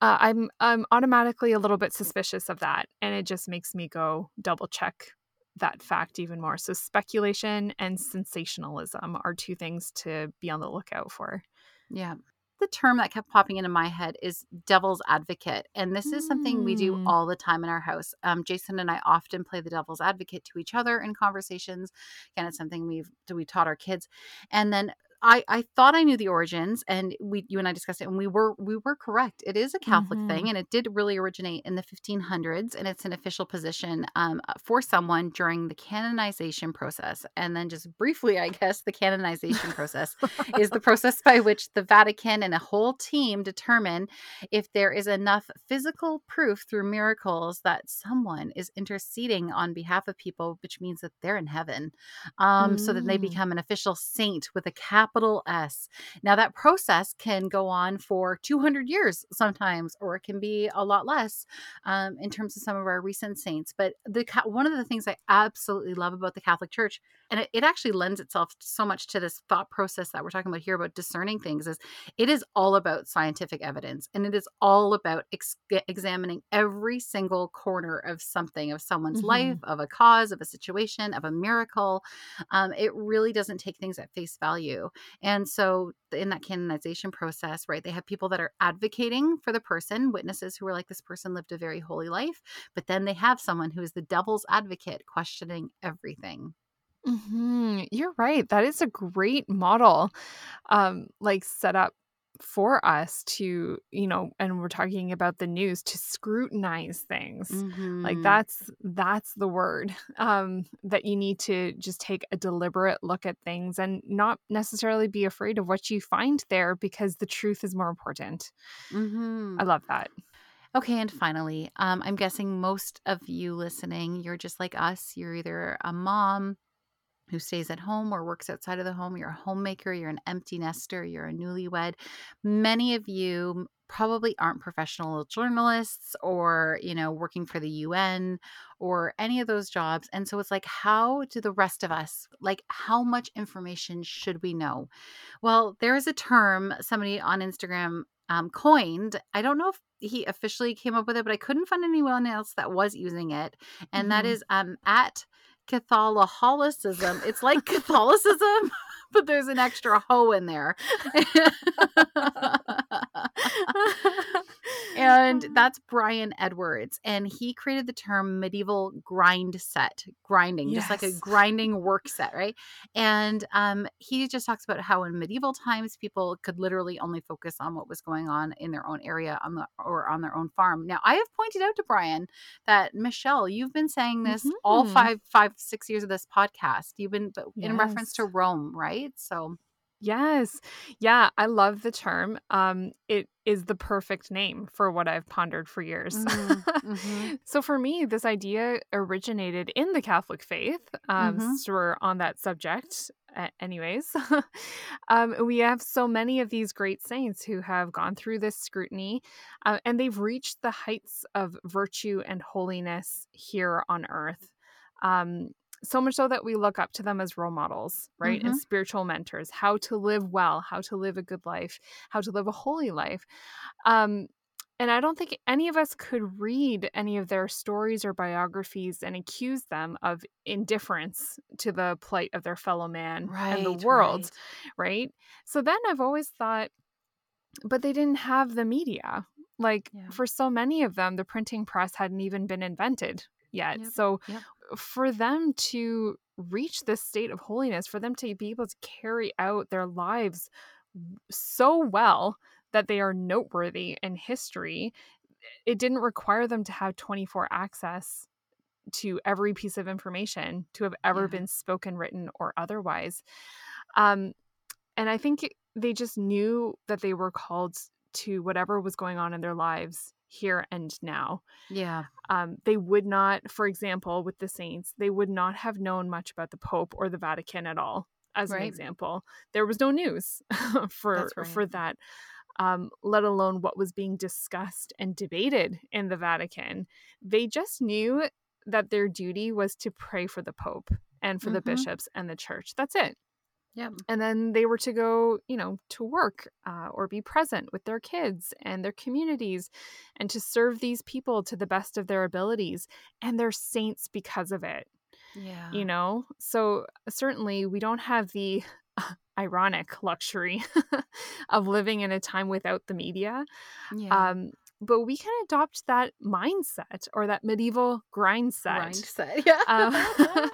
uh, i'm i'm automatically a little bit suspicious of that and it just makes me go double check that fact even more so speculation and sensationalism are two things to be on the lookout for Yeah. The term that kept popping into my head is devil's advocate. And this is something we do Mm. all the time in our house. Um, Jason and I often play the devil's advocate to each other in conversations. Again, it's something we've we taught our kids. And then I, I thought I knew the origins and we you and I discussed it and we were we were correct. It is a Catholic Mhm. thing and it did really originate in the 1500s and it's an official position um, for someone during the canonization process. And then just briefly, I guess, the canonization process is the process by which the Vatican and a whole team determine if there is enough physical proof through miracles that someone is interceding on behalf of people, which means that they're in heaven. Um, So that they Mm. become an official saint with a capital S. Now, that process can go on for 200 years sometimes, or it can be a lot less um, in terms of some of our recent saints. But the one of the things I absolutely love about the Catholic Church and it, it actually lends itself so much to this thought process that we're talking about here about discerning things is it is all about scientific evidence and it is all about ex- examining every single corner of something of someone's Mhm. life of a cause of a situation of a miracle um, it really doesn't take things at face value and so in that canonization process right they have people that are advocating for the person witnesses who are like this person lived a very holy life but then they have someone who is the devil's advocate questioning everything hmm You're right. That is a great model, um, like set up for us to, you know, and we're talking about the news to scrutinize things. Like Mhm. that's that's the word um, that you need to just take a deliberate look at things and not necessarily be afraid of what you find there because the truth is more important. Mhm. I love that. Okay, and finally, um, I'm guessing most of you listening, you're just like us. You're either a mom who stays at home or works outside of the home, you're a homemaker, you're an empty nester, you're a newlywed. Many of you probably aren't professional journalists or, you know, working for the UN or any of those jobs. And so it's like, how do the rest of us, like, how much information should we know? Well, there is a term somebody on Instagram um, coined. I don't know if he officially came up with it, but I couldn't find anyone else that was using it. And that Mhm. is um, at Catholicism. It's like Catholicism, but there's an extra ho in there. and that's Brian Edwards. And he created the term medieval grind set, grinding, just like a grinding work set, right? And um, he just talks about how in medieval times people could literally only focus on what was going on in their own area on the or on their own farm. Now, I have pointed out to Brian that Michelle, you've been saying this all Mhm. five, five, six years of this podcast. You've been but in reference to Rome, right? So Yes. Yeah, I love the term. Um, it is the perfect name for what I've pondered for years. Mm, mhm. so for me, this idea originated in the Catholic faith. Um, Mhm. since we're on that subject, a- anyways. um, we have so many of these great saints who have gone through this scrutiny, uh, and they've reached the heights of virtue and holiness here on earth. Um, so much so that we look up to them as role models, right? And spiritual mentors, how to live well, how to live a good life, how to live a holy life. Um, and I don't think any of us could read any of their stories or biographies and accuse them of indifference to the plight of their fellow man right, and the world, right. right? So then I've always thought, but they didn't have the media. Like yeah. for so many of them, the printing press hadn't even been invented yet. Yep. So yep. for them to reach this state of holiness, for them to be able to carry out their lives so well that they are noteworthy in history, it didn't require them to have 24 access to every piece of information to have ever yeah. been spoken, written, or otherwise. Um, and I think they just knew that they were called to whatever was going on in their lives here and now. Yeah. Um, they would not, for example, with the saints, they would not have known much about the Pope or the Vatican at all. As right. an example, there was no news for right. for that um, let alone what was being discussed and debated in the Vatican. They just knew that their duty was to pray for the Pope and for mm-hmm. the bishops and the church. That's it. Yeah. And then they were to go, you know, to work uh, or be present with their kids and their communities and to serve these people to the best of their abilities. And they're saints because of it. Yeah. You know? So certainly we don't have the ironic luxury of living in a time without the media. Yeah. Um, but we can adopt that mindset or that medieval grind set. Grind set, yeah. uh,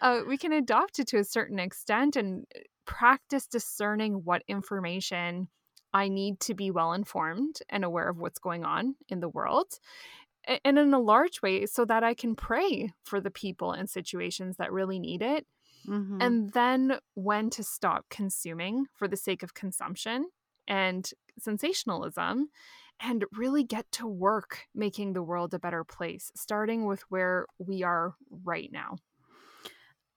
uh, we can adopt it to a certain extent and uh, practice discerning what information I need to be well informed and aware of what's going on in the world. And in a large way, so that I can pray for the people and situations that really need it mm-hmm. and then when to stop consuming for the sake of consumption and sensationalism and really get to work making the world a better place, starting with where we are right now.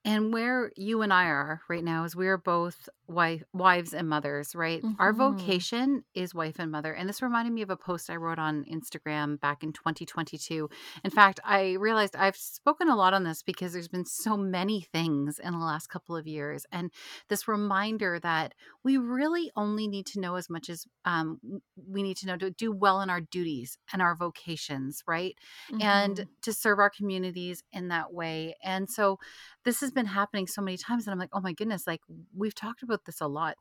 And where you and I are right now is we are both wife, wives and mothers, right? Mm-hmm. Our vocation is wife and mother. And this reminded me of a post I wrote on Instagram back in 2022. In fact, I realized I've spoken a lot on this because there's been so many things in the last couple of years. And this reminder that we really only need to know as much as um, we need to know to do well in our duties and our vocations, right? Mm-hmm. And to serve our communities in that way. And so this has been happening so many times and i'm like oh my goodness like we've talked about this a lot.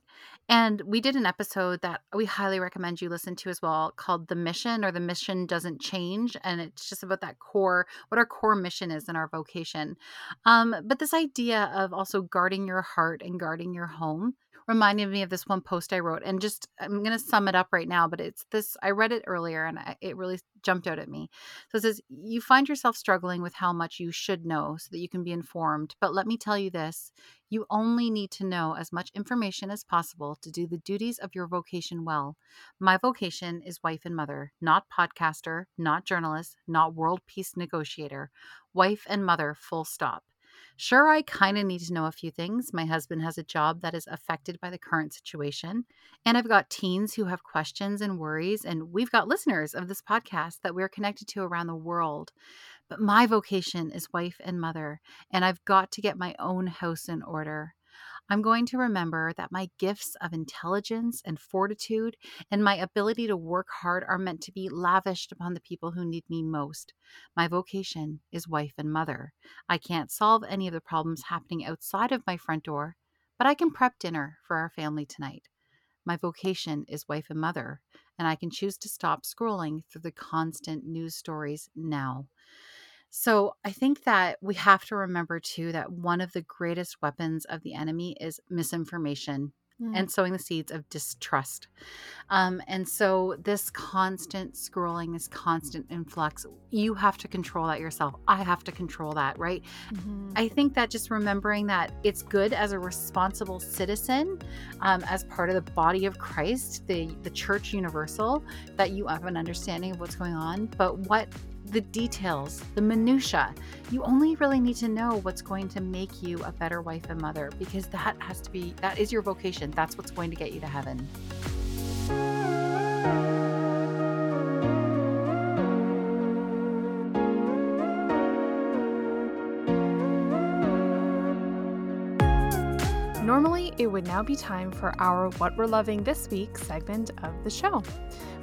And we did an episode that we highly recommend you listen to as well called the mission or the mission doesn't change and it's just about that core what our core mission is in our vocation. Um, but this idea of also guarding your heart and guarding your home reminded me of this one post I wrote. And just, I'm going to sum it up right now, but it's this I read it earlier and I, it really jumped out at me. So it says, You find yourself struggling with how much you should know so that you can be informed. But let me tell you this you only need to know as much information as possible to do the duties of your vocation well. My vocation is wife and mother, not podcaster, not journalist, not world peace negotiator. Wife and mother, full stop. Sure, I kind of need to know a few things. My husband has a job that is affected by the current situation. And I've got teens who have questions and worries. And we've got listeners of this podcast that we're connected to around the world. But my vocation is wife and mother. And I've got to get my own house in order. I'm going to remember that my gifts of intelligence and fortitude and my ability to work hard are meant to be lavished upon the people who need me most. My vocation is wife and mother. I can't solve any of the problems happening outside of my front door, but I can prep dinner for our family tonight. My vocation is wife and mother, and I can choose to stop scrolling through the constant news stories now. So I think that we have to remember too that one of the greatest weapons of the enemy is misinformation mm. and sowing the seeds of distrust. Um, and so this constant scrolling, this constant influx, you have to control that yourself. I have to control that, right? Mm-hmm. I think that just remembering that it's good as a responsible citizen, um, as part of the body of Christ, the the Church Universal, that you have an understanding of what's going on. But what the details, the minutia. You only really need to know what's going to make you a better wife and mother because that has to be that is your vocation. That's what's going to get you to heaven. Normally, it would now be time for our What We're Loving This Week segment of the show.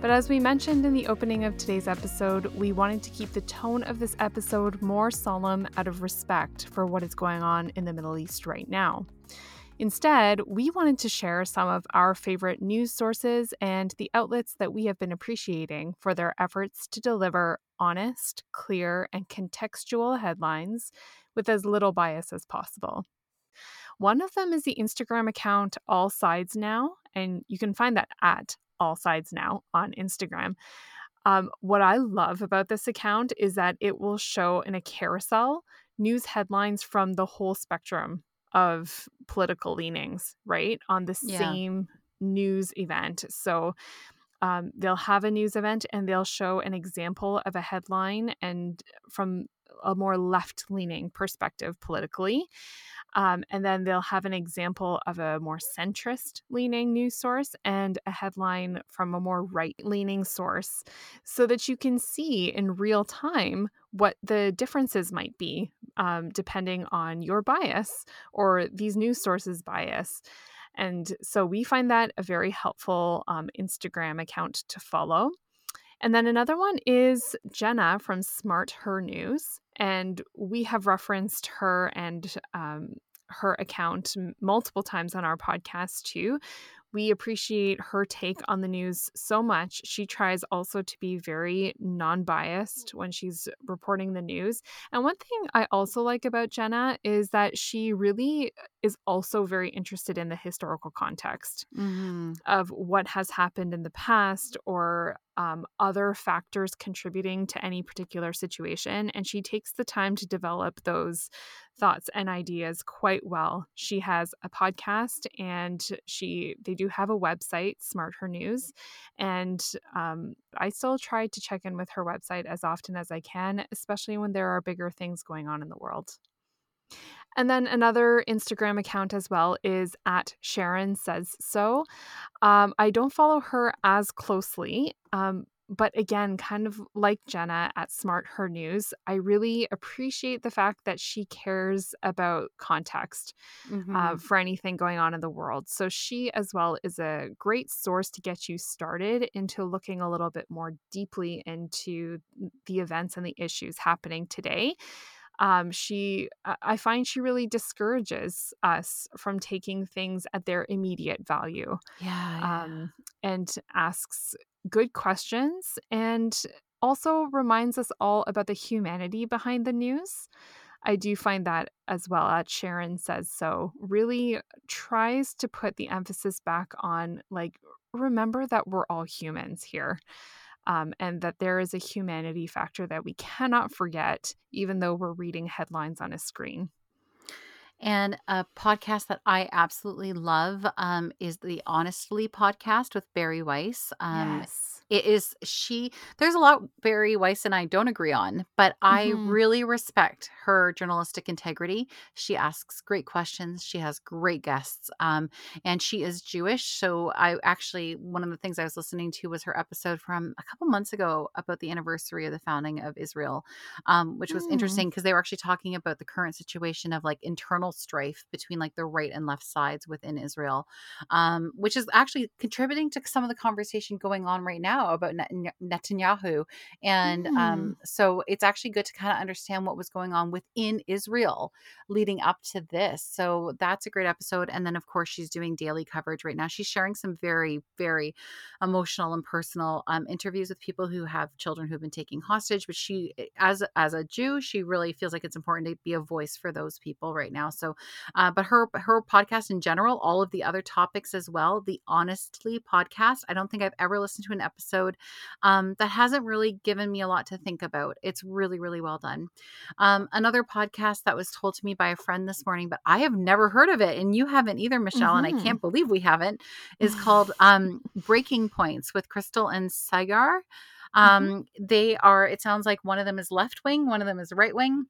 But as we mentioned in the opening of today's episode, we wanted to keep the tone of this episode more solemn out of respect for what is going on in the Middle East right now. Instead, we wanted to share some of our favorite news sources and the outlets that we have been appreciating for their efforts to deliver honest, clear, and contextual headlines with as little bias as possible. One of them is the Instagram account All Sides Now, and you can find that at All Sides Now on Instagram. Um, what I love about this account is that it will show in a carousel news headlines from the whole spectrum of political leanings, right? On the yeah. same news event. So um, they'll have a news event and they'll show an example of a headline and from a more left leaning perspective politically. Um, and then they'll have an example of a more centrist leaning news source and a headline from a more right leaning source so that you can see in real time what the differences might be um, depending on your bias or these news sources' bias. And so we find that a very helpful um, Instagram account to follow. And then another one is Jenna from SmartHER News. And we have referenced her and um, her account multiple times on our podcast too. We appreciate her take on the news so much. She tries also to be very non biased when she's reporting the news. And one thing I also like about Jenna is that she really is also very interested in the historical context mm-hmm. of what has happened in the past or um, other factors contributing to any particular situation. And she takes the time to develop those thoughts and ideas quite well. She has a podcast and she they do have a website, SmartHER News. And um, I still try to check in with her website as often as I can, especially when there are bigger things going on in the world. And then another Instagram account as well is at Sharon Says So. Um, I don't follow her as closely, um, but again, kind of like Jenna at SmartHER News, I really appreciate the fact that she cares about context uh, mm-hmm. uh, for anything going on in the world. So she, as well, is a great source to get you started into looking a little bit more deeply into the events and the issues happening today um, she i find she really discourages us from taking things at their immediate value yeah, yeah. Um, and asks good questions and also reminds us all about the humanity behind the news I do find that as well at Sharon says so really tries to put the emphasis back on like remember that we're all humans here um, and that there is a humanity factor that we cannot forget, even though we're reading headlines on a screen. And a podcast that I absolutely love um, is the Honestly podcast with Bari Weiss. Um, yes it is she there's a lot Bari Weiss and I don't agree on, but I mm-hmm. really respect her journalistic integrity. She asks great questions. She has great guests. Um, and she is Jewish. So I actually one of the things I was listening to was her episode from a couple months ago about the anniversary of the founding of Israel, um, which was mm. interesting because they were actually talking about the current situation of like internal strife between like the right and left sides within Israel, um, which is actually contributing to some of the conversation going on right now now about Netanyahu. And mm. um, so it's actually good to kind of understand what was going on within Israel leading up to this. So that's a great episode. And then, of course, she's doing daily coverage right now. She's sharing some very, very emotional and personal um, interviews with people who have children who've been taken hostage. But she, eh, as as a Jew, she really feels like it's important to be a voice for those people right now. So, uh, but her her podcast in general, all of the other topics as well, the Honestly podcast. I don't think I've ever listened to an episode episode um, that hasn't really given me a lot to think about. It's really, really well done. Um, another podcast that was told to me by a friend this morning, but I have never heard of it, and you haven't either, Michelle, mm-hmm. and I mm-hmm. can't believe we haven't, is called um, Breaking Points with Krystal and Saagar. Mm-hmm. Um, they are, it sounds like one of them is left wing, one of them is right wing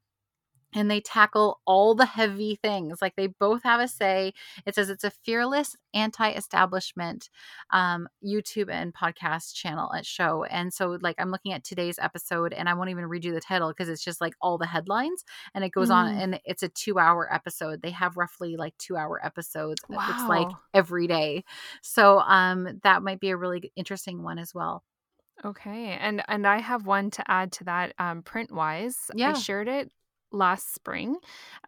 and they tackle all the heavy things. Like they both have a say. It says it's a fearless anti-establishment um, YouTube and podcast channel at show. And so, like, I'm looking at today's episode, and I won't even read you the title because it's just like all the headlines, and it goes mm. on, and it's a two-hour episode. They have roughly like two-hour episodes. Wow. It's like every day. So, um, that might be a really interesting one as well. Okay, and and I have one to add to that. Um, print wise, yeah. I shared it last spring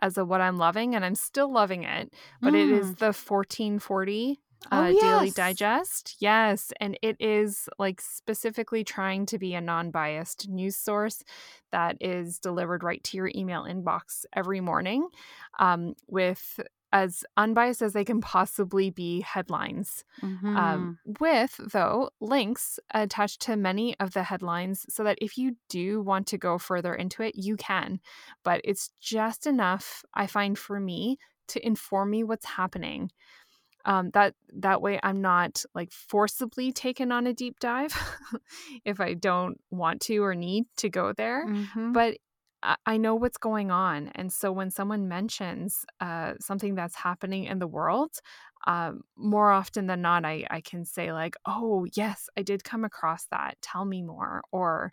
as a what I'm loving, and I'm still loving it. But mm. it is mm. the 1440 uh, oh, yes. Daily Digest. Yes. And it is like specifically trying to be a non biased news source that is delivered right to your email inbox every morning um, with as unbiased as they can possibly be headlines. Mm-hmm. Um, with, though, links attached to many of the headlines so that if you do want to go further into it, you can. But it's just enough, I find, for me to inform me what's happening. Um, that that way I'm not like forcibly taken on a deep dive if I don't want to or need to go there. Mm-hmm. But I know what's going on. And so when someone mentions uh, something that's happening in the world, um, more often than not, I, I can say, like, oh, yes, I did come across that. Tell me more. Or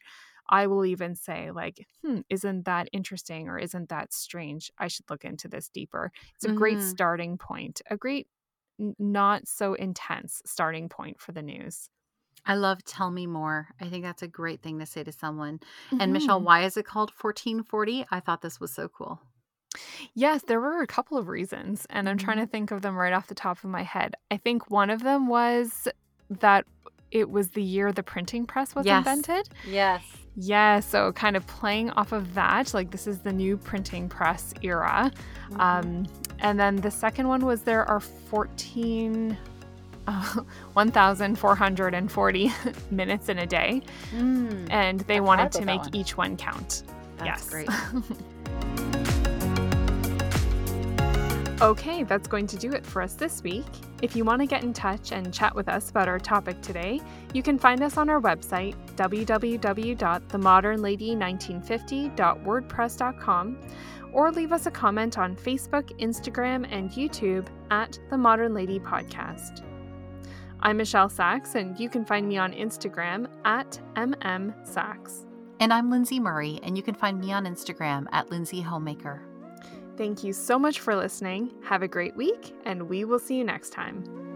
I will even say, like, hmm, isn't that interesting or isn't that strange? I should look into this deeper. It's a mm-hmm. great starting point, a great, not so intense starting point for the news. I love tell me more. I think that's a great thing to say to someone. Mm-hmm. And Michelle, why is it called 1440? I thought this was so cool. Yes, there were a couple of reasons, and I'm trying to mm-hmm. think of them right off the top of my head. I think one of them was that it was the year the printing press was yes. invented. Yes. Yeah, so kind of playing off of that, like this is the new printing press era. Mm-hmm. Um, and then the second one was there are 14 uh, 1,440 minutes in a day. Mm, and they wanted to make each one count. That's yes. great. okay, that's going to do it for us this week. If you want to get in touch and chat with us about our topic today, you can find us on our website, www.themodernlady1950.wordpress.com, or leave us a comment on Facebook, Instagram, and YouTube at The Modern Lady Podcast. I'm Michelle Sachs, and you can find me on Instagram at MMSachs. And I'm Lindsay Murray, and you can find me on Instagram at Lindsay Homemaker. Thank you so much for listening. Have a great week, and we will see you next time.